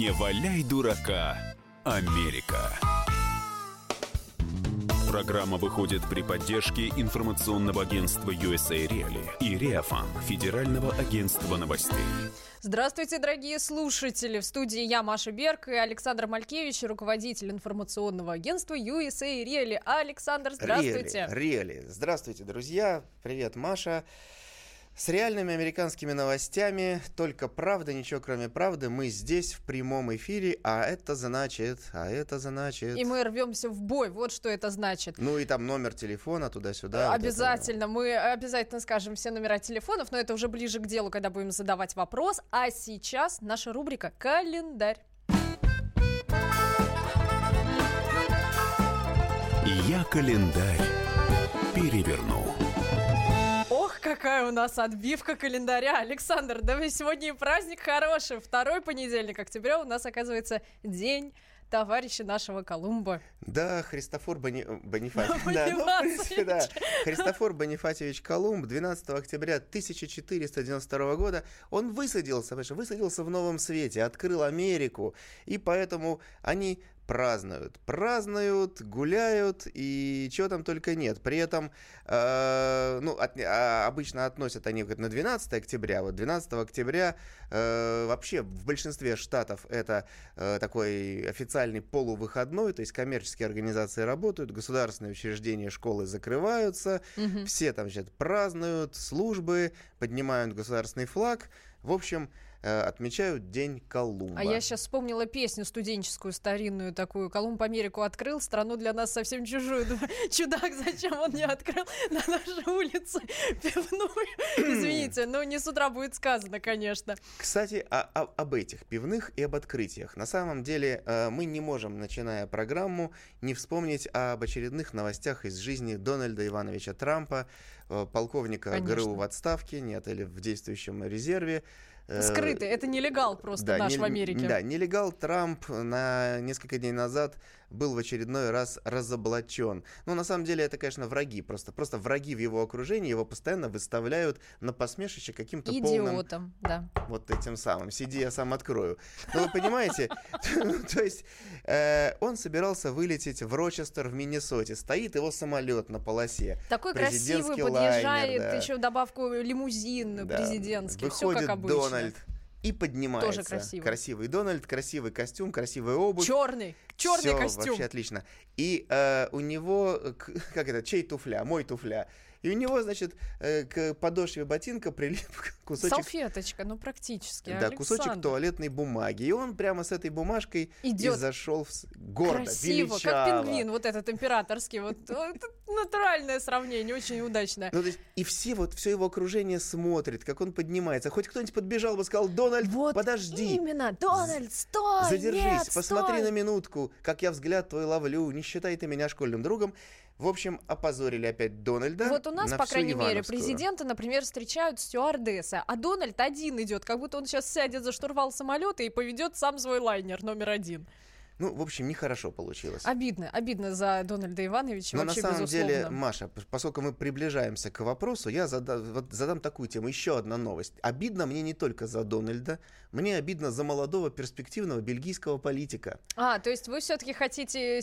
Не валяй дурака, Америка. Программа выходит при поддержке информационного агентства USA Reali и Реафан, Федерального агентства новостей. Здравствуйте, дорогие слушатели! В студии я, Маша Берг и Александр Малькевич, руководитель информационного агентства USA Reali. Александр, здравствуйте! Реали. Здравствуйте, друзья! Привет, Маша! С реальными американскими новостями, только правда, ничего кроме правды, мы здесь в прямом эфире, а это значит, а это значит... И мы рвемся в бой, вот что это значит. Ну и там номер телефона туда-сюда. Обязательно, вот мы обязательно скажем все номера телефонов, но это уже ближе к делу, когда будем задавать вопрос. А сейчас наша рубрика «Календарь». Я календарь переверну какая у нас отбивка календаря. Александр, да сегодня и праздник хороший. Второй понедельник октября у нас, оказывается, день товарища нашего Колумба. Да, Христофор Бони... Бонифатьевич. Да, ну, в принципе, да. Христофор Бонифатьевич Колумб 12 октября 1492 года он высадился, высадился в Новом Свете, открыл Америку, и поэтому они празднуют. Празднуют, гуляют и чего там только нет. При этом, э, ну, от, а, обычно относят они на 12 октября. Вот 12 октября э, вообще в большинстве штатов это э, такой официальный полувыходной, то есть коммерческие организации работают, государственные учреждения, школы закрываются, угу. все там, значит, празднуют, службы, поднимают государственный флаг. В общем, отмечают День Колумба. А я сейчас вспомнила песню студенческую, старинную такую. Колумб Америку открыл, страну для нас совсем чужую. Чудак, зачем он не открыл на нашей улице пивную? Извините, но не с утра будет сказано, конечно. Кстати, о, о, об этих пивных и об открытиях. На самом деле э, мы не можем, начиная программу, не вспомнить об очередных новостях из жизни Дональда Ивановича Трампа, э, полковника Конечно. ГРУ в отставке, нет, или в действующем резерве, Э, Скрытый, это нелегал просто да, наш не, в Америке. Да, нелегал Трамп на несколько дней назад был в очередной раз разоблачен. Ну, на самом деле, это, конечно, враги, просто, просто враги в его окружении его постоянно выставляют на посмешище каким-то Идиотом, полным... да. Вот этим самым. Сиди, я сам открою. Ну, вы понимаете? То есть, э, он собирался вылететь в Рочестер в Миннесоте. Стоит его самолет на полосе. Такой красивый, подъезжает, еще добавку лимузин президентский. Все как обычно. Дональд. И поднимается. Тоже красивый. Красивый Дональд, красивый костюм, красивая обувь. Черный, черный Все, костюм. вообще отлично. И э, у него, как это, чей туфля? Мой туфля. И у него, значит, э, к подошве ботинка прилип кусочек... Салфеточка, ну практически, Да, Александр. кусочек туалетной бумаги. И он прямо с этой бумажкой Идет. и зашел в... гордо, Красиво, величаво. как пингвин, вот этот императорский. Вот натуральное сравнение, очень удачное. Ну, то есть, и все вот, все его окружение смотрит, как он поднимается. Хоть кто-нибудь подбежал бы, сказал, Дональд, вот подожди. именно, Дональд, стой, Задержись, нет, посмотри стой. на минутку, как я взгляд твой ловлю, не считай ты меня школьным другом. В общем, опозорили опять Дональда. Вот у нас, по крайней мере, президента, например, встречают стюардессы, а Дональд один идет, как будто он сейчас сядет за штурвал самолета и поведет сам свой лайнер номер один. Ну, в общем, нехорошо получилось. Обидно, обидно за Дональда Ивановича. Но вообще, на самом безусловно. деле, Маша, поскольку мы приближаемся к вопросу, я задам, вот задам такую тему. Еще одна новость. Обидно мне не только за Дональда, мне обидно за молодого перспективного бельгийского политика. А, то есть вы все-таки хотите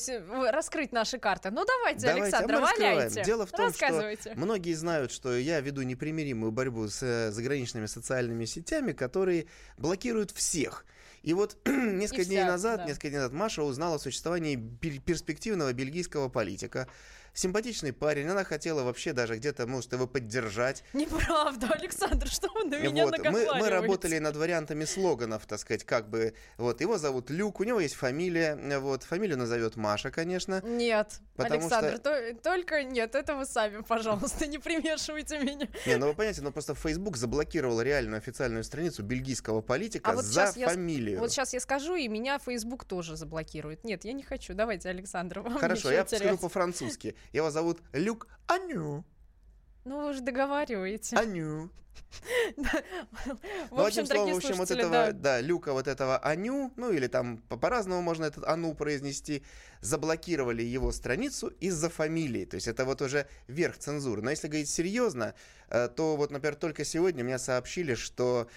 раскрыть наши карты. Ну, давайте, давайте Александр, а валяйте. Дело в том, что многие знают, что я веду непримиримую борьбу с э, заграничными социальными сетями, которые блокируют всех. И вот несколько и дней вся, назад, да. несколько дней назад Маша узнала о существовании перспективного бельгийского политика, симпатичный парень, она хотела вообще даже где-то, может, его поддержать. Неправда, Александр, что вы на меня вот, мы, мы работали над вариантами слоганов, так сказать, как бы, вот, его зовут Люк, у него есть фамилия, вот, фамилию назовет Маша, конечно. Нет, Александр, что... то, только нет, это вы сами, пожалуйста, не примешивайте меня. Не, ну вы понимаете, ну просто Facebook заблокировал реальную официальную страницу бельгийского политика а вот за фамилию. Я, вот сейчас я скажу, и меня Facebook тоже заблокирует. Нет, я не хочу. Давайте, Александр, вам Хорошо, я скажу по-французски. Его зовут Люк Аню. Ну, вы же договариваете. Аню. В общем, словом, в общем, вот этого, да, люка вот этого Аню, ну или там по-разному можно этот Ану произнести, заблокировали его страницу из-за фамилии. То есть это вот уже верх цензуры. Но если говорить серьезно, э, то вот, например, только сегодня мне сообщили, что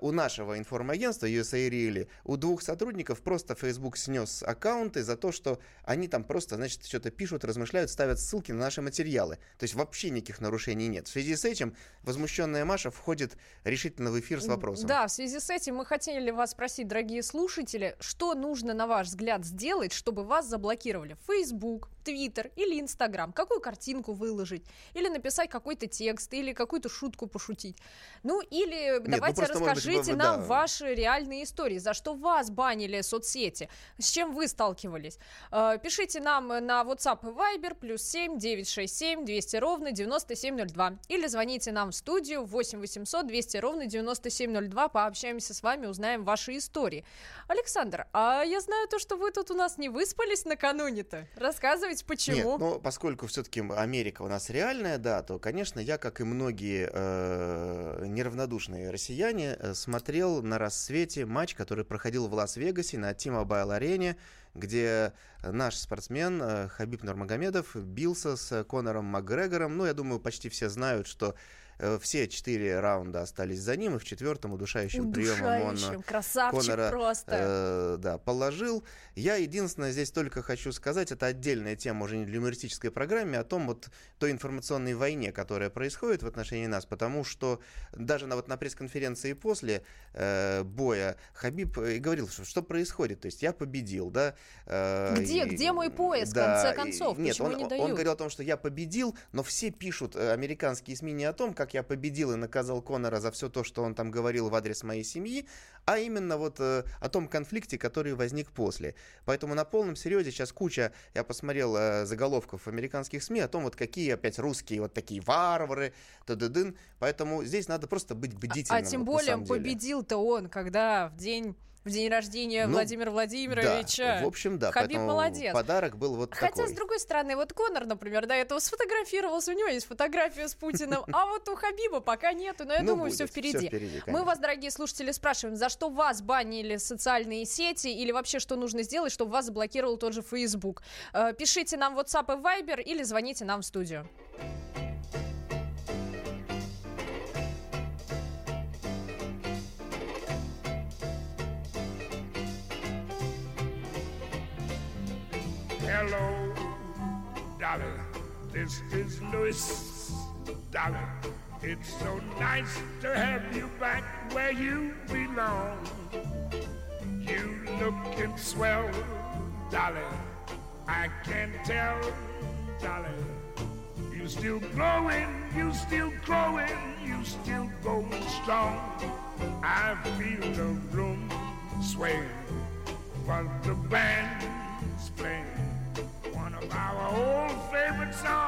у нашего информагентства USA Really, у двух сотрудников просто Facebook снес аккаунты за то, что они там просто, значит, что-то пишут, размышляют, ставят ссылки на наши материалы. То есть вообще никаких нарушений нет. В связи с этим возмущенная Маша входит решительно в эфир с вопросом. Да, в связи с этим мы хотели вас спросить, дорогие слушатели, что нужно, на ваш взгляд, сделать, чтобы вас заблокировали? Facebook, Twitter или Instagram? Какую картинку выложить? Или написать какой-то текст, или какую-то шутку пошутить? Ну, или Нет, ну давайте ну, расскажите быть, нам да. ваши реальные истории, за что вас банили соцсети, с чем вы сталкивались. Э, пишите нам на WhatsApp и Viber, плюс 7 967 200 ровно 9702. Или звоните нам в студию 8 800 200 ровно 9702. Пообщаемся с вами, узнаем ваши истории. Александр, а я знаю то, что вы тут у нас не выспались накануне-то. Рассказывайте, почему. Нет, ну, поскольку все-таки Америка у нас реальная, да, то, конечно, я, как и многие э, неравнодушные россияне, э, смотрел на рассвете матч, который проходил в Лас-Вегасе на T-Mobile арене, где наш спортсмен э, Хабиб Нурмагомедов бился с Конором Макгрегором. Ну, я думаю, почти все знают, что Э, все четыре раунда остались за ним, и в четвертом удушающим, удушающим приемом он красавчик Конора просто. Э, да, положил. Я единственное здесь только хочу сказать, это отдельная тема уже не для юмористической программе, о том вот той информационной войне, которая происходит в отношении нас, потому что даже на, вот на пресс-конференции после э, боя Хабиб и говорил, что, что происходит, то есть я победил, да. Э, где, и, где мой пояс, да, в конце концов, и, нет, он, не дают? он говорил о том, что я победил, но все пишут, э, американские СМИ, не о том, как как я победил и наказал Конора за все то, что он там говорил в адрес моей семьи, а именно вот э, о том конфликте, который возник после. Поэтому на полном серьезе сейчас куча, я посмотрел э, заголовков американских СМИ о том, вот какие опять русские вот такие варвары, тададын. Поэтому здесь надо просто быть бдительным. А, а тем вот, более победил-то он, когда в день в день рождения ну, Владимира Владимировича. Да, в общем, да. Хабиб молодец. Подарок был вот Хотя, такой. с другой стороны, вот Конор, например, до этого сфотографировался, у него есть фотография с Путиным, а вот у Хабиба пока нету, но я ну, думаю, все впереди. впереди Мы вас, дорогие слушатели, спрашиваем, за что вас банили социальные сети или вообще что нужно сделать, чтобы вас заблокировал тот же Facebook. Э, пишите нам в WhatsApp и Viber или звоните нам в студию. Hello, darling. This is Louis, darling. It's so nice to have you back where you belong. You looking swell, darling. I can tell, darling. You still growing, you still growing, you still going strong. I feel the room sway while the band's Chainsaw!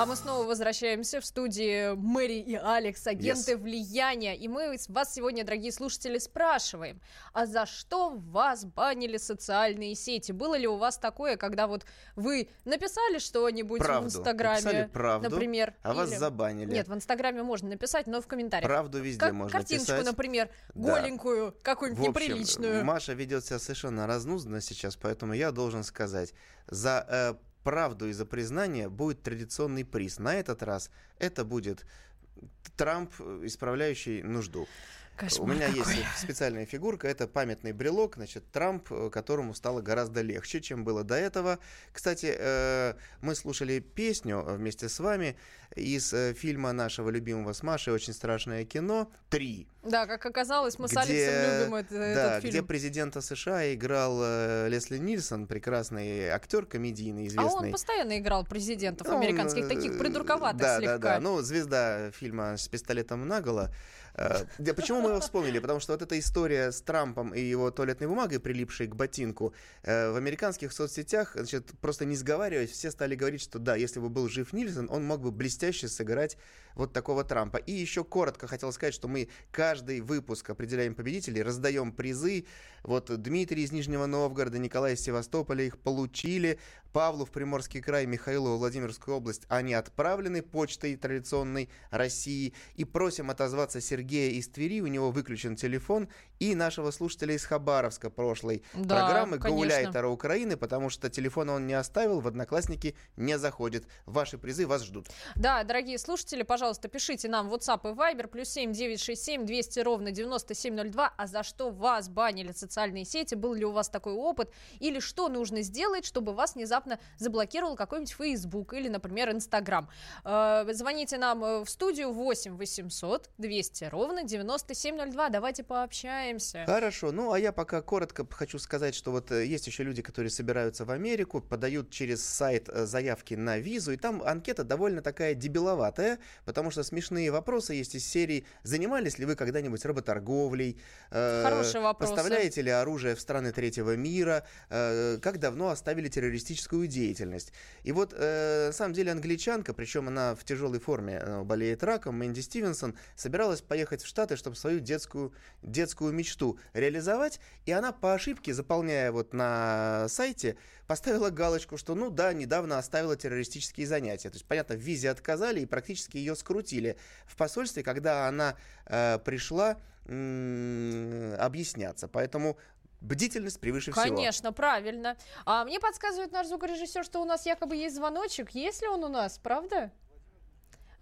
А мы снова возвращаемся в студии Мэри и Алекс, агенты Yes. влияния. И мы вас сегодня, дорогие слушатели, спрашиваем, а за что вас банили социальные сети? Было ли у вас такое, когда вот вы написали что-нибудь в Инстаграме, правду, например? а вас или- забанили. Нет, в Инстаграме можно написать, но в комментариях. Правду везде Как можно картиночку, писать. например, Да. голенькую, какую-нибудь В общем, неприличную. Маша ведет себя совершенно разнузданно сейчас, поэтому я должен сказать, за э, правду и за признание будет традиционный приз. На этот раз это будет Трамп, э, исправляющий нужду. Кошмар У меня какой. есть специальная фигурка, это памятный брелок, значит, Трамп, э, которому стало гораздо легче, чем было до этого. Кстати, э, мы слушали песню э, вместе с вами из фильма нашего любимого с Машей «Очень страшное кино» «Три». Да, как оказалось, мы с где- Алексом любим это- да, этот где фильм. президента США играл Лесли Нильсон, прекрасный актер комедийный, А известный. он постоянно играл президентов Ну, он, американских, э, таких придурковатых да, слегка. Да, да, ну, звезда фильма с пистолетом наголо. Э, Почему мы его вспомнили? Потому что вот эта история с Трампом и его туалетной бумагой, прилипшей к ботинку, э, в американских соцсетях, значит, просто не сговариваясь, все стали говорить, что да, если бы был жив Нильсон, он мог бы блестяще сыграть вот такого Трампа. И еще коротко хотел сказать, что мы каждый выпуск определяем победителей, раздаем призы. Вот Дмитрий из Нижнего Новгорода, Николай из Севастополя их получили. Павлу в Приморский край, Михаилу в Владимирскую область. Они отправлены почтой традиционной России. И просим отозваться Сергея из Твери, у него выключен телефон. И нашего слушателя из Хабаровска прошлой Да, программы. Гауляйтера Украины, потому что телефон он не оставил, в Одноклассники не заходит. Ваши призы вас ждут. Да, дорогие слушатели, пожалуйста, пишите нам в WhatsApp и Viber, плюс 7 967 200 ровно 9702, а за что вас банили социальные сети, был ли у вас такой опыт, или что нужно сделать, чтобы вас внезапно заблокировал какой-нибудь Facebook или, например, Instagram. Э, Звоните нам э, в студию 8 800 200 ровно 9702, давайте пообщаемся. Хорошо, ну а я пока коротко хочу сказать, что вот э, есть еще люди, которые собираются в Америку, подают через сайт заявки на визу, и там анкета довольно такая дебиловатая, потому что смешные вопросы есть из серии «Занимались ли вы когда-нибудь работорговлей?» Хорошие вопросы. Поставляете ли оружие в страны третьего мира? Как давно оставили террористическую деятельность? И вот, э, на самом деле, англичанка, причем она в тяжелой форме э, болеет раком, Мэнди Стивенсон, собиралась поехать в Штаты, чтобы свою детскую, детскую мечту реализовать, и она по ошибке, заполняя вот на сайте, поставила галочку, что, ну да, недавно оставила террористические занятия. То есть, понятно, в визе отказали и практически ее скрутили в посольстве, когда она э, пришла объясняться. Поэтому бдительность превыше всего. Конечно, правильно. А мне подсказывает наш звукорежиссер, что у нас якобы есть звоночек. Есть ли он у нас, правда?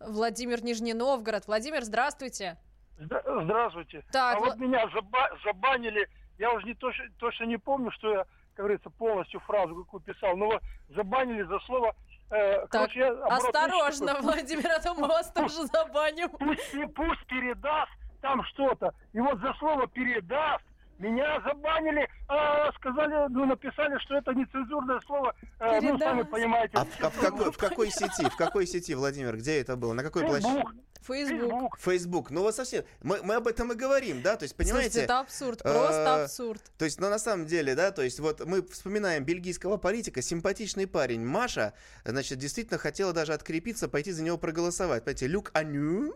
Владимир Нижний Новгород. Владимир, здравствуйте. Здра- Здравствуйте. Так, а Вла- вот меня заба- забанили, я уже не точно, точно не помню, что я, как говорится, полностью фразу какую писал, но вот забанили за слово... э, Так, короче, я оборот осторожно, такой, Владимир, а то мы вас тоже забаним. Пусть, пусть, пусть передаст там что-то. И вот за слово передаст меня забанили, а, сказали, ну, написали, что это нецензурное слово. Э, ну, сами понимаете. А в, а в какой, в какой сети? В какой сети, Владимир? Где это было? На какой площадке? Фейсбук, Фейсбук. Ну вот совсем. Мы, мы об этом и говорим, да? То есть, Слушайте, понимаете? это абсурд, э, просто абсурд. То есть, ну, на самом деле, да, то есть, вот мы вспоминаем бельгийского политика, симпатичный парень. Маша, значит, действительно хотела даже открепиться, пойти за него проголосовать. Понимаете, Люк Аню...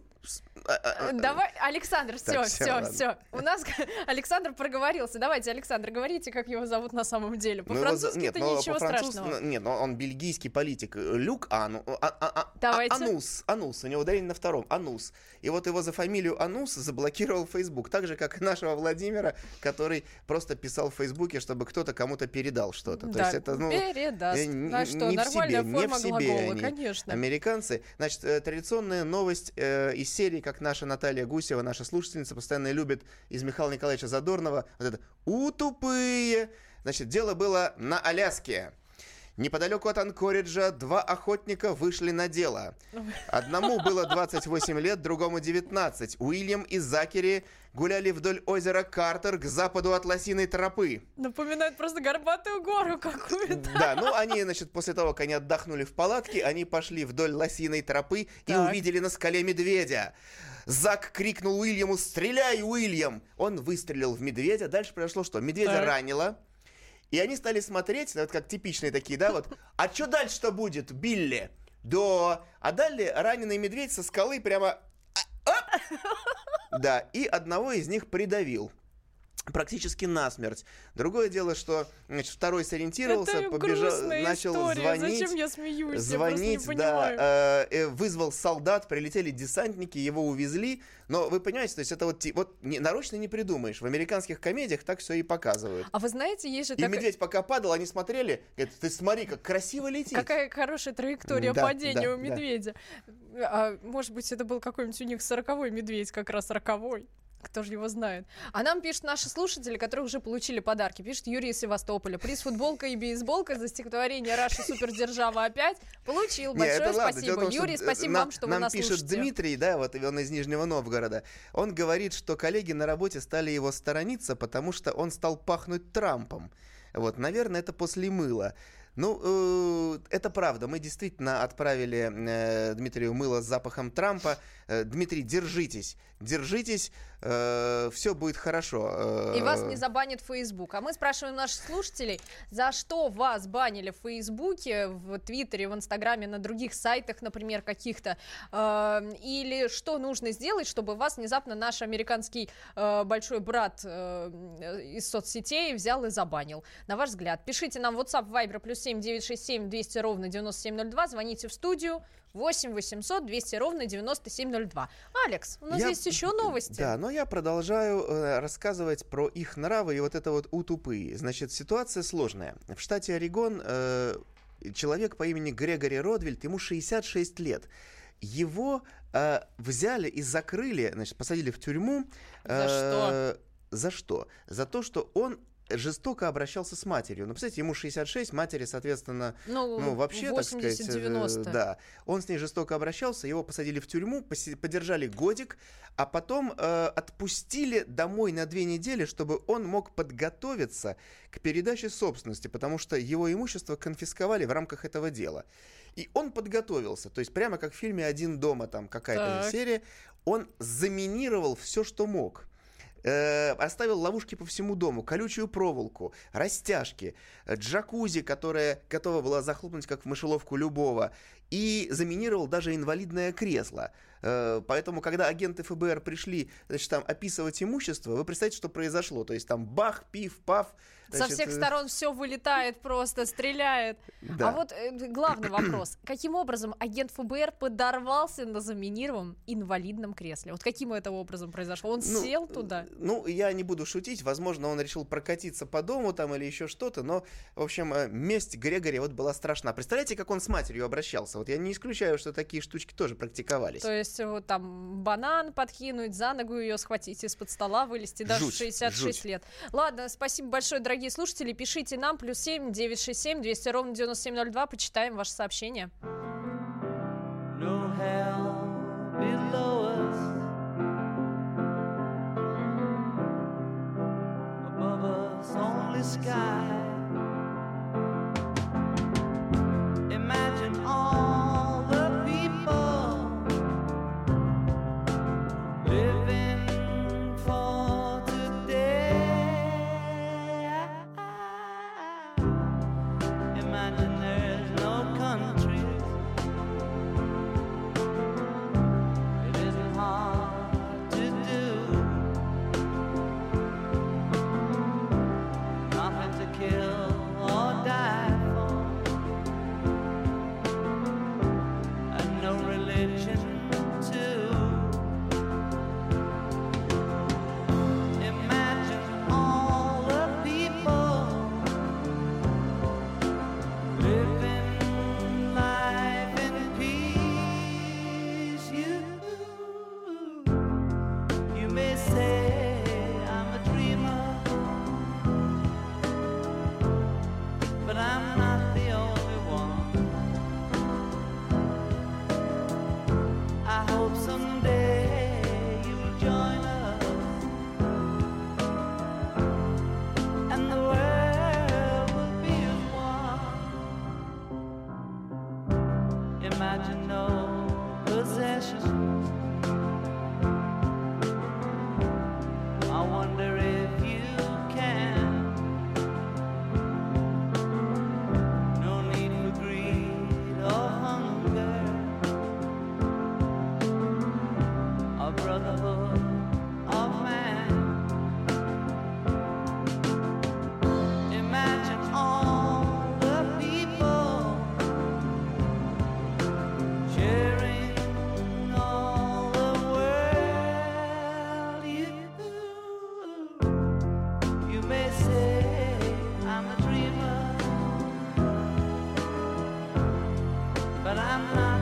а, а, а, Давай, Александр, все, Так, все, ладно. все. У нас Александр проговорился. Давайте, Александр, говорите, как его зовут на самом деле. ну, По-французски нет, это ну, ничего по-французски- страшного. ну, Нет, ну, он бельгийский политик. Люк Ану... а- а- а- Давайте. Анус. Анус. У него ударение на втором. Анус. И вот его за фамилию Анус заблокировал Facebook. Так же, как и нашего Владимира, который просто писал в Фейсбуке, чтобы кто-то кому-то передал что-то. То Да, есть это, ну... передаст. э, н- А что, не в нормальная себе, не форма в себе глагола, они, конечно. Американцы. Значит, э, традиционная новость э, из серии, как наша Наталья Гусева, наша слушательница, постоянно любит из Михаила Николаевича Задорнова. Вот это «У тупые». Значит, дело было на Аляске. Неподалеку от Анкориджа два охотника вышли на дело. Одному было 28 лет, другому 19. Уильям и Закери гуляли вдоль озера Картер к западу от Лосиной тропы. Напоминает просто горбатую гору какую-то. Да, ну они, значит, после того, как они отдохнули в палатке, они пошли вдоль Лосиной тропы и Так. увидели на скале медведя. Зак крикнул Уильяму «Стреляй, Уильям!» Он выстрелил в медведя. Дальше произошло что? Медведя Так. ранило. И они стали смотреть, ну, вот как типичные такие, да, вот. А что дальше-то будет, Билли? Да. А далее раненый медведь со скалы прямо... а! Да, и одного из них придавил. Практически насмерть. Другое дело, что значит, второй сориентировался, Это побежал, начал история. звонить. Зачем я смеюсь? Звонить, я да, э, э, вызвал солдат, прилетели десантники, его увезли. Но вы понимаете, то есть это вот, вот не, нарочно не придумаешь. В американских комедиях так все и показывают. А вы знаете, есть же И такая... медведь пока падал, они смотрели, говорят, ты смотри, как красиво летит. Какая хорошая траектория Да, падения да, у да. медведя. А, может быть, это был какой-нибудь у них сороковой медведь, как раз роковой. Кто же его знает? А нам пишут наши слушатели, которые уже получили подарки. Пишет Юрий из Севастополя. Приз футболка и бейсболка за стихотворение «Раша супердержава опять» получил. Большое ладно. спасибо. Том, Юрий, спасибо нам- вам, что вы Нам нас пишет слушаете. Дмитрий, да, вот он из Нижнего Новгорода. Он говорит, что коллеги на работе стали его сторониться, потому что он стал пахнуть Трампом. Вот, наверное, это после мыла. Ну, э, это правда. Мы действительно отправили э, Дмитрию мыло с запахом Трампа. Э, Дмитрий, держитесь, держитесь, все будет хорошо. И вас Э, не забанит Facebook. А мы спрашиваем наших слушателей, за что вас банили в Фейсбуке, в Твиттере, в Инстаграме, на других сайтах, например, каких-то, э, или что нужно сделать, чтобы вас внезапно наш американский э, большой брат э, из соцсетей взял и забанил. На ваш взгляд, пишите нам WhatsApp, Viber, плюс 7 967 200 ровно 9702, звоните в студию 8 800 200 ровно 9702. Алекс, у нас Я- есть еще новости. Да, но я продолжаю э, рассказывать про их нравы и вот это вот у тупые. Значит, ситуация сложная. В штате Орегон э, человек по имени Грегори Родвильд, ему 66 лет. Его э, взяли и закрыли, значит, посадили в тюрьму. За что? За что? За то, что он жестоко обращался с матерью. Ну, представляете, ему 66, матери, соответственно, Ну, ну, вообще, так сказать, э, 80-90. да. Он с ней жестоко обращался, его посадили в тюрьму, подержали годик, а потом э, отпустили домой на две недели, чтобы он мог подготовиться к передаче собственности, потому что его имущество конфисковали в рамках этого дела. И он подготовился, то есть прямо как в фильме «Один дома», там какая-то серия, он заминировал все, что мог. Э, оставил ловушки по всему дому, колючую проволоку, растяжки, э, джакузи, которая готова была захлопнуть, как в мышеловку любого, и заминировал даже инвалидное кресло. Э, Поэтому, когда агенты ФБР пришли, значит, там описывать имущество, вы представьте, что произошло. То есть там бах, пиф, паф. Со значит, всех э, сторон все вылетает просто, стреляет. Да. А вот э, главный вопрос. Каким образом агент ФБР подорвался на заминированном инвалидном кресле? Вот каким это образом произошло? Он Ну, сел туда? Ну, я не буду шутить, возможно, он решил прокатиться по дому там или еще что-то, но, в общем, месть Грегори вот была страшна. Представляете, как он с матерью обращался? Вот я не исключаю, что такие штучки тоже практиковались. То есть вот там банан подкинуть, за ногу ее схватить из-под стола, вылезти даже в Жуть, 66 жуть. лет. Ладно, спасибо большое, дорогие слушатели. Пишите нам, плюс 7 967 200 ровно 9702, почитаем ваше сообщение. no hell below us. Above us, only sky. but I'm not.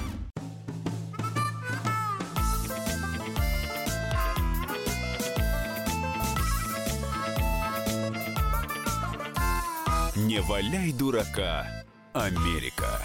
Не валяй дурака, Америка.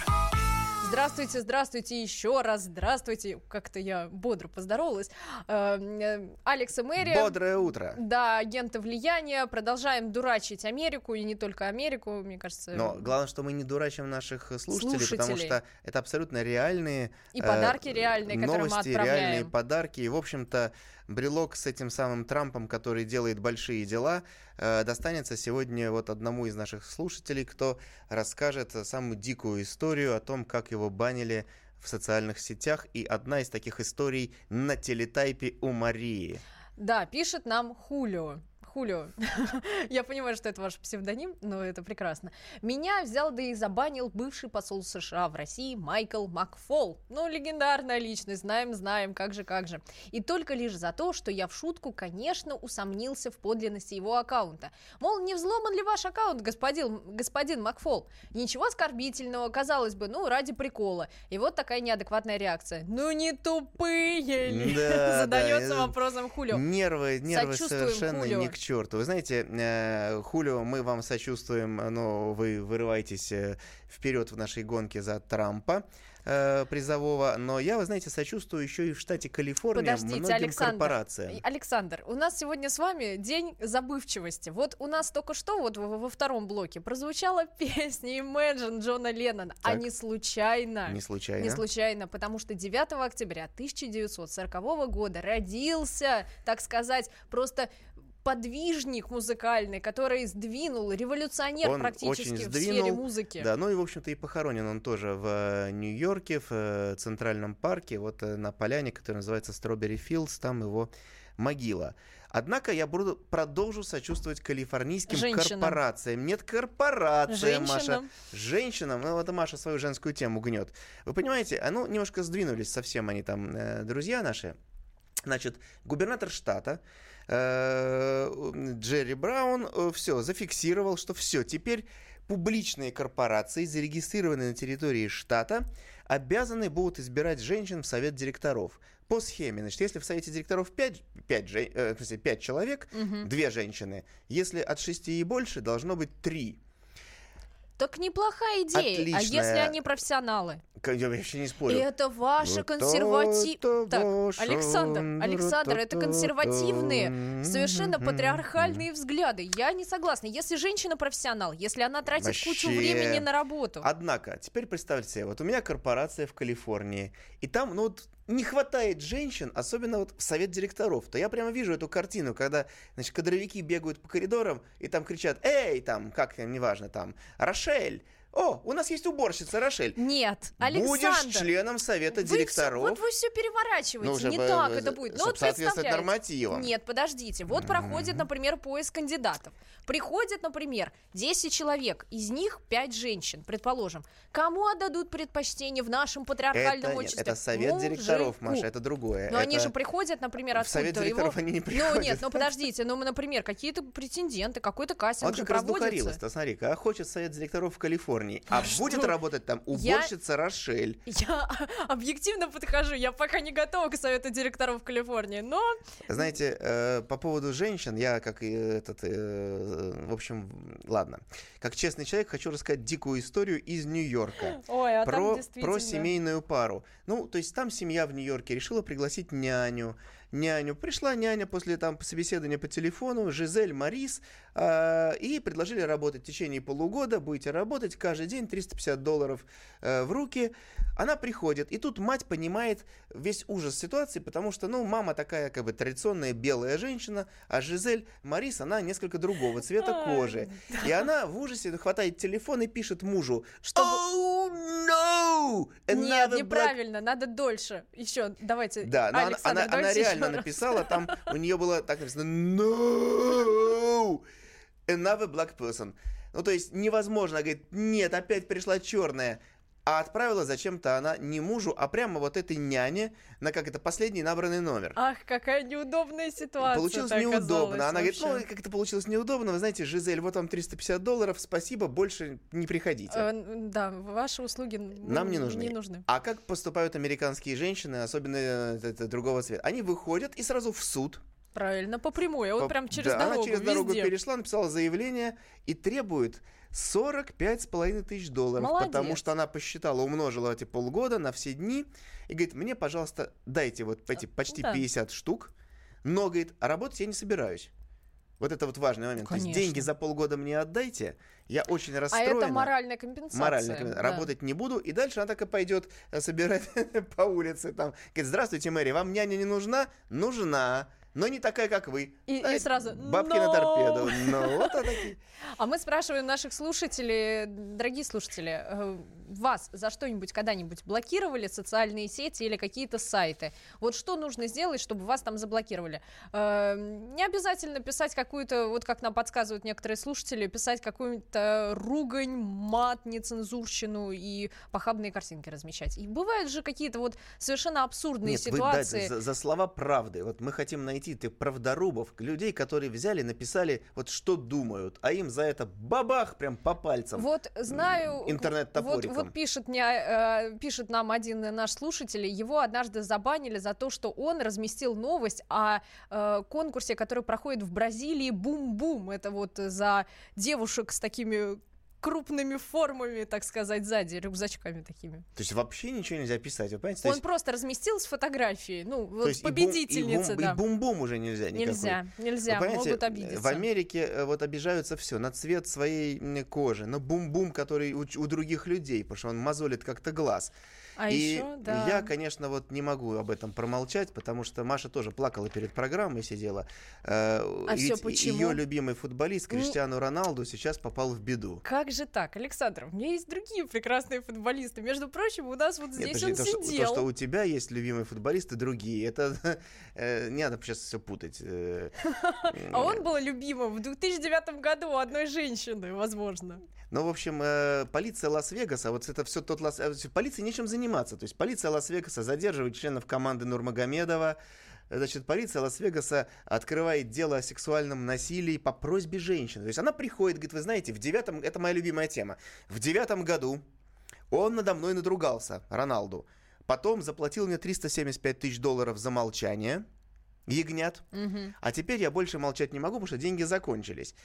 Здравствуйте, здравствуйте еще раз, здравствуйте. Как-то я бодро поздоровалась. Э, э, Алекс и Мэри. Бодрое утро. Да, агенты влияния. Продолжаем дурачить Америку, и не только Америку, мне кажется. Но главное, что мы не дурачим наших слушателей, потому Слушателей. что это абсолютно реальные И э, подарки реальные, которые мы новости, отправляем. реальные подарки. И, в общем-то, брелок с этим самым Трампом, который делает большие дела, э, достанется сегодня вот одному из наших слушателей, кто расскажет самую дикую историю о том, как его банили в социальных сетях. И одна из таких историй на телетайпе у Марии. Да, пишет нам Хулио. Хулио. Я понимаю, что это ваш псевдоним, но это прекрасно. Меня взял да и забанил бывший посол США в России Майкл Макфол. Ну, легендарная личность, знаем, знаем, как же, как же. И только лишь за то, что я в шутку, конечно, усомнился в подлинности его аккаунта. Мол, не взломан ли ваш аккаунт, господин, господин Макфол? Ничего оскорбительного, казалось бы, ну, ради прикола. И вот такая неадекватная реакция. Ну, не тупые ли? Да, да, Задается вопросом Хулио. Нервы, нервы Сочувствуем совершенно Хулио. ни к черту. Вы знаете, э, Хулио, мы вам сочувствуем, но вы вырываетесь э, вперед в нашей гонке за Трампа э, призового. Но я, вы знаете, сочувствую еще и в штате Калифорния Подождите, многим Александр. корпорациям. Александр, у нас сегодня с вами день забывчивости. Вот у нас только что вот во, во втором блоке прозвучала песня Imagine Джона Леннона, а Так. не случайно. Не случайно. Не случайно, потому что 9 октября 1940 года родился, так сказать, просто подвижник музыкальный, который сдвинул, революционер Он практически очень в сфере сдвинул, музыки. Да, ну и, в общем-то, и похоронен он тоже в э, Нью-Йорке, в э, Центральном парке, вот э, на поляне, которая называется Strawberry Fields, там его могила. Однако я буду, продолжу сочувствовать калифорнийским Женщинам. корпорациям. Нет, корпорациям, Маша. Женщинам. Ну это Маша свою женскую тему гнет. Вы понимаете, а ну немножко сдвинулись совсем они там, э, друзья наши. Значит, губернатор штата Джерри Браун все зафиксировал, что все, теперь публичные корпорации, зарегистрированные на территории штата, обязаны будут избирать женщин в совет директоров. По схеме, значит, если в совете директоров 5, 5, э, в смысле, 5 человек, Мгм. две женщины, если от 6 и больше, должно быть 3. Так неплохая идея. А если Отличная. они профессионалы? Я вообще не спорю. Это ваши Вот консерватив... это Так, Александр, Александр, это консервативные, совершенно патриархальные взгляды. Я не согласна. Если женщина профессионал, если она тратит кучу Вообще. времени на работу. Однако, теперь представьте себе, вот у меня корпорация в Калифорнии, и там, ну вот, не хватает женщин, особенно вот в совет директоров. То я прямо вижу эту картину, когда, значит, кадровики бегают по коридорам и там кричат, эй, там, как неважно, там, Рошель, о, у нас есть уборщица Рошель. Нет, Будешь Александр. членом совета вы директоров. вот вы все переворачиваете. Ну, уже не так это будет. Ну, вот соответствовать нормативам. Нет, подождите. Вот проходит, например, поиск кандидатов. Приходит, например, 10 человек, из них 5 женщин, предположим. Кому отдадут предпочтение в нашем патриархальном Это, нет, обществе? это совет директоров, Мужику. Маша, это другое. Но они Это- же приходят, например, В совет откуда-то. директоров его- они не Ну приходят. нет, ну подождите, ну, например, какие-то претенденты, какой-то кастинг Он же как раз проводится. духарилась-то, смотри-ка, а хочет совет директоров в Калифорнии, а будет Что? работать там Я- уборщица Рошель. Я объективно подхожу, я пока не готова к совету директоров Калифорнии, но Знаете, э, по поводу женщин, я как и этот, э, в общем, ладно, как честный человек хочу рассказать дикую историю из Нью-Йорка. Ой, а там про, действительно... про семейную пару. Ну, то есть там семья в Нью-Йорке решила пригласить няню. Няню. Пришла няня после там собеседования по телефону, Жизель Марис, э, и предложили работать в течение полугода. Будете работать каждый день, 350 долларов э, в руки. Она приходит, и тут мать понимает весь ужас ситуации, потому что, ну, мама такая, как бы, традиционная белая женщина, а Жизель Марис, она несколько другого цвета кожи. И она в ужасе хватает телефон и пишет мужу, Чтобы- Oh, no! Нет, black неправильно, надо дольше. Еще, давайте. да, но она, Александр, она- она давайте реально раз. написала, там у нее было так написано No! Another black person. Ну, то есть невозможно. Говорит, нет, опять пришла черная. А отправила зачем-то она не мужу, а прямо вот этой няне на как это последний набранный номер. Ах, какая неудобная ситуация. Получилось неудобно. Она говорит, ну, вообще. как это получилось неудобно, вы знаете, Жизель, вот вам 350 долларов, спасибо, больше не приходите. Э, Да, ваши услуги Нам не нужны. Не нужны. А как поступают американские женщины, особенно э, это, другого цвета? Они выходят и сразу в суд. Правильно, по прямой, а вот По- прям через да, дорогу, Она через дорогу везде. перешла, написала заявление и требует 45 с половиной тысяч долларов, потому Молодец. что она посчитала, умножила эти полгода на все дни и говорит, мне, пожалуйста, дайте вот эти почти да. 50 штук, но, говорит, а работать я не собираюсь. Вот это вот важный момент. То есть Конечно. деньги за полгода мне отдайте, я очень А расстроена. это моральная компенсация. Морально, конечно, да. работать не буду. И дальше она так и пойдет э, собирать по улице. Там, говорит, здравствуйте, Мэри, вам няня не нужна? Нужна. Но не такая, как вы. И- и Знаете, сразу, Бабки на «Но». торпеду. Ну, вот она. А мы спрашиваем наших слушателей, дорогие слушатели, э, вас за что-нибудь когда-нибудь блокировали социальные сети или какие-то сайты? Вот что нужно сделать, чтобы вас там заблокировали? Э, Не обязательно писать какую-то, вот как нам подсказывают некоторые слушатели, писать какую-то ругань, мат, нецензурщину и похабные картинки размещать. И бывают же какие-то вот совершенно абсурдные Нет, вы ситуации. дайте за, за слова правды. Вот мы хотим найти ты правдорубов, людей, которые взяли, написали, вот что думают, а им за это бабах прям по пальцам. Вот знаю, вот, интернет-топориком. Вот пишет, мне, э, пишет нам один наш слушатель, его однажды забанили за то, что он разместил новость о э, конкурсе, который проходит в Бразилии «Бум-бум». Это вот за девушек с такими крупными формами, так сказать, сзади, рюкзачками такими. То есть вообще ничего нельзя писать, вы понимаете? То Он есть- просто разместил с фотографией, ну, вот есть и бум- победительница, и бум, да. И бум-бум уже нельзя никакой. Нельзя, нельзя, Вы понимаете, могут обидеться. В Америке э, вот обижаются все на цвет своей кожи, на бум-бум, который у, у других людей, потому что он мозолит как-то глаз. А и еще, да. я, конечно, вот не могу об этом промолчать, потому что Маша тоже плакала перед программой, сидела. Э, А ведь почему? Ее любимый футболист Ну- Криштиану Роналду сейчас попал в беду. Как же так, Александр? У меня есть другие прекрасные футболисты. Между прочим, у нас вот Нет, здесь подожди, он то, что, сидел. то, что у тебя есть любимые футболисты, другие, это э, не надо сейчас все путать. э. А он был любимым в 2009 году у одной женщины, возможно. Ну, в общем, э, полиция Лас-Вегаса, вот это все тот Лас... э, Полиции нечем заниматься. То есть полиция Лас-Вегаса задерживает членов команды Нурмагомедова. Значит, полиция Лас-Вегаса открывает дело о сексуальном насилии по просьбе женщины. То есть она приходит, говорит, вы знаете, в девятом... Это моя любимая тема. В девятом году он надо мной надругался, Роналду. Потом заплатил мне 375 тысяч долларов за молчание. Ягнят. Мгм. А теперь я больше молчать не могу, потому что деньги закончились.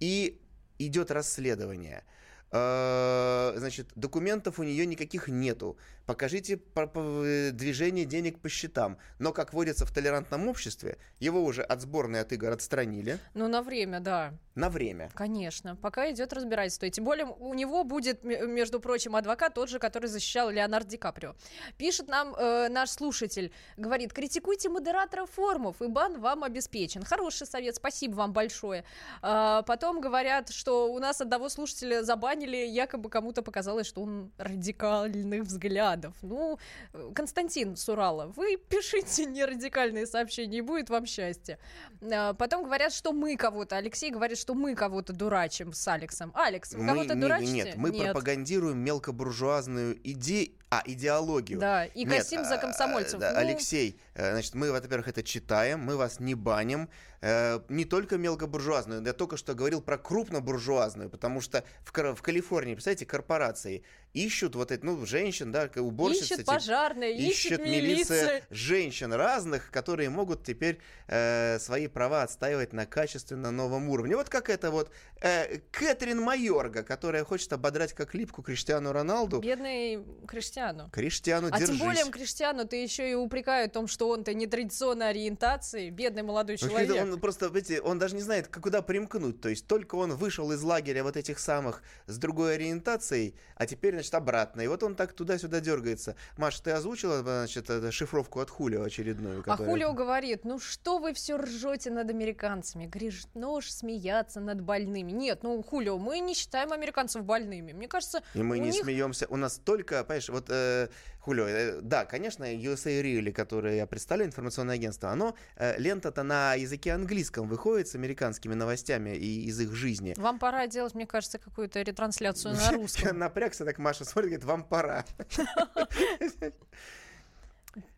И идет расследование. Э, Значит, документов у нее никаких нету. Покажите по- по- э, движение денег по счетам. Но, как водится в толерантном обществе, его уже от сборной от игр отстранили Ну, на время, да, на время. конечно. Пока идет разбирательство. И тем более у него будет, между прочим, адвокат тот же, который защищал Леонардо Ди Каприо. Пишет нам э, наш слушатель, говорит, критикуйте модератора форумов, и бан вам обеспечен. Хороший совет, спасибо вам большое. А, потом говорят, что у нас одного слушателя забанили, якобы кому-то показалось, что он радикальных взглядов. Ну, э, Константин Сурала, вы пишите нерадикальные сообщения, и будет вам счастье. А, Потом говорят, что мы кого-то, Алексей говорит, что мы кого-то дурачим с Алексом. Алекс, вы кого-то не- дурачите? нет, мы пропагандируем мелкобуржуазную идею, а, идеологию. Да, и Нет, косим за а, комсомольцев. да, Ну, Алексей, э, значит, мы, во-первых, это читаем, мы вас не баним. Э, Не только мелкобуржуазную, я только что говорил про крупнобуржуазную, потому что в, в Калифорнии, представляете, корпорации ищут вот это, ну, женщин, да, уборщиц. ищет эти- пожарные, ищет милиция. женщин разных, которые могут теперь э, свои права отстаивать на качественно новом уровне. Вот как это вот э, Кэтрин Майорга, которая хочет ободрать как липку Криштиану Роналду. Бедный Криштиану Криштиану. Криштиану, А держись. тем более Криштиану ты еще и упрекают в том, что он-то нетрадиционной ориентации, бедный молодой Ну, человек. Он просто, видите, он даже не знает, куда примкнуть. То есть только он вышел из лагеря вот этих самых с другой ориентацией, а теперь, значит, обратно. И вот он так туда-сюда дергается. Маша, ты озвучила, значит, шифровку от Хулио очередную? А которая- Хулио говорит, ну что вы все ржете над американцами? Грешно ж смеяться над больными. Нет, ну, Хулио, мы не считаем американцев больными. Мне кажется, И мы не них- смеемся. У нас только, понимаешь, вот э, Хулио, э, да, конечно, USA Really, которое я представляю, информационное агентство, оно, э, лента-то на языке английском выходит с американскими новостями и из их жизни. Вам пора делать, мне кажется, какую-то ретрансляцию на Я русском. напрягся, так Маша смотрит, говорит, вам пора.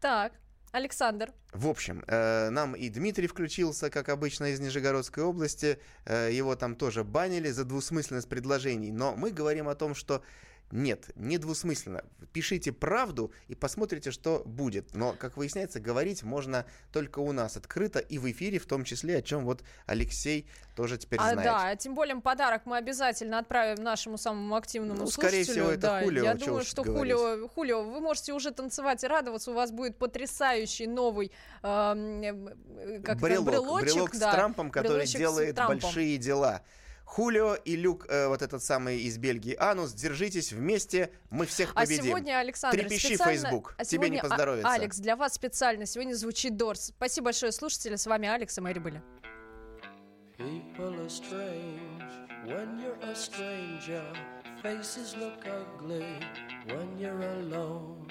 Так, Александр, В общем, э, нам и Дмитрий включился, как обычно, из Нижегородской области. Э, его там тоже банили за двусмысленность предложений. Но мы говорим о том, что нет, не двусмысленно. Пишите правду и посмотрите, что будет. Но, как выясняется, говорить можно только у нас открыто и в эфире, в том числе, о чем вот Алексей тоже теперь а, знает. да, тем более подарок мы обязательно отправим нашему самому активному Ну, слушателю. скорее всего, это да. Хулио, Я думаю, что говорить. Хулио, Хулио, вы можете уже танцевать и радоваться, у вас будет потрясающий новый э, как брелок, брелочек, брелок с да, Трампом, который брелочек с делает Трампом. большие дела. Хулио и Люк, э, вот этот самый из Бельгии, Анус, держитесь вместе, мы всех А победим. сегодня, Александр, Трепещи, специально- Facebook, а тебе не сегодня, а- поздоровится. Алекс, для вас специально сегодня звучит Дорс. Спасибо большое, слушатели. С вами Алекс и Мэри были. People are strange when you're a stranger. Faces look ugly when you're alone.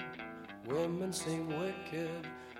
Women seem wicked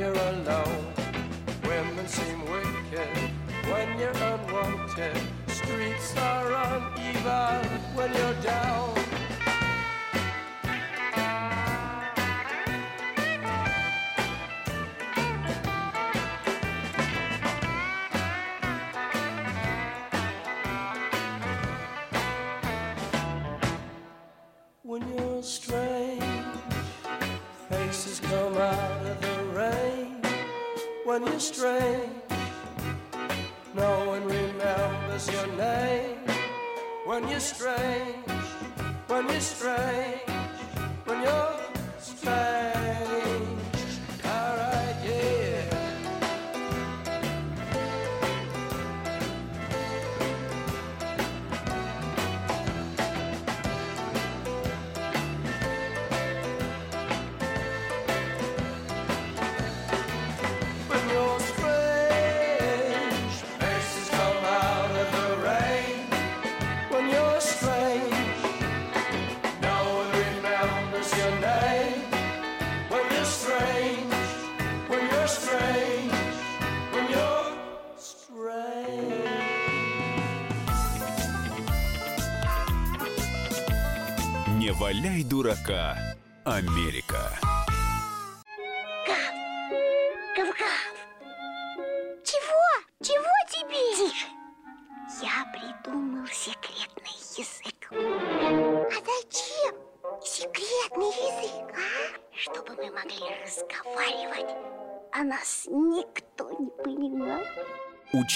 You're alone. Women seem wicked when you're unwanted. Streets are uneven when you're down. Валяй дурака, Америка.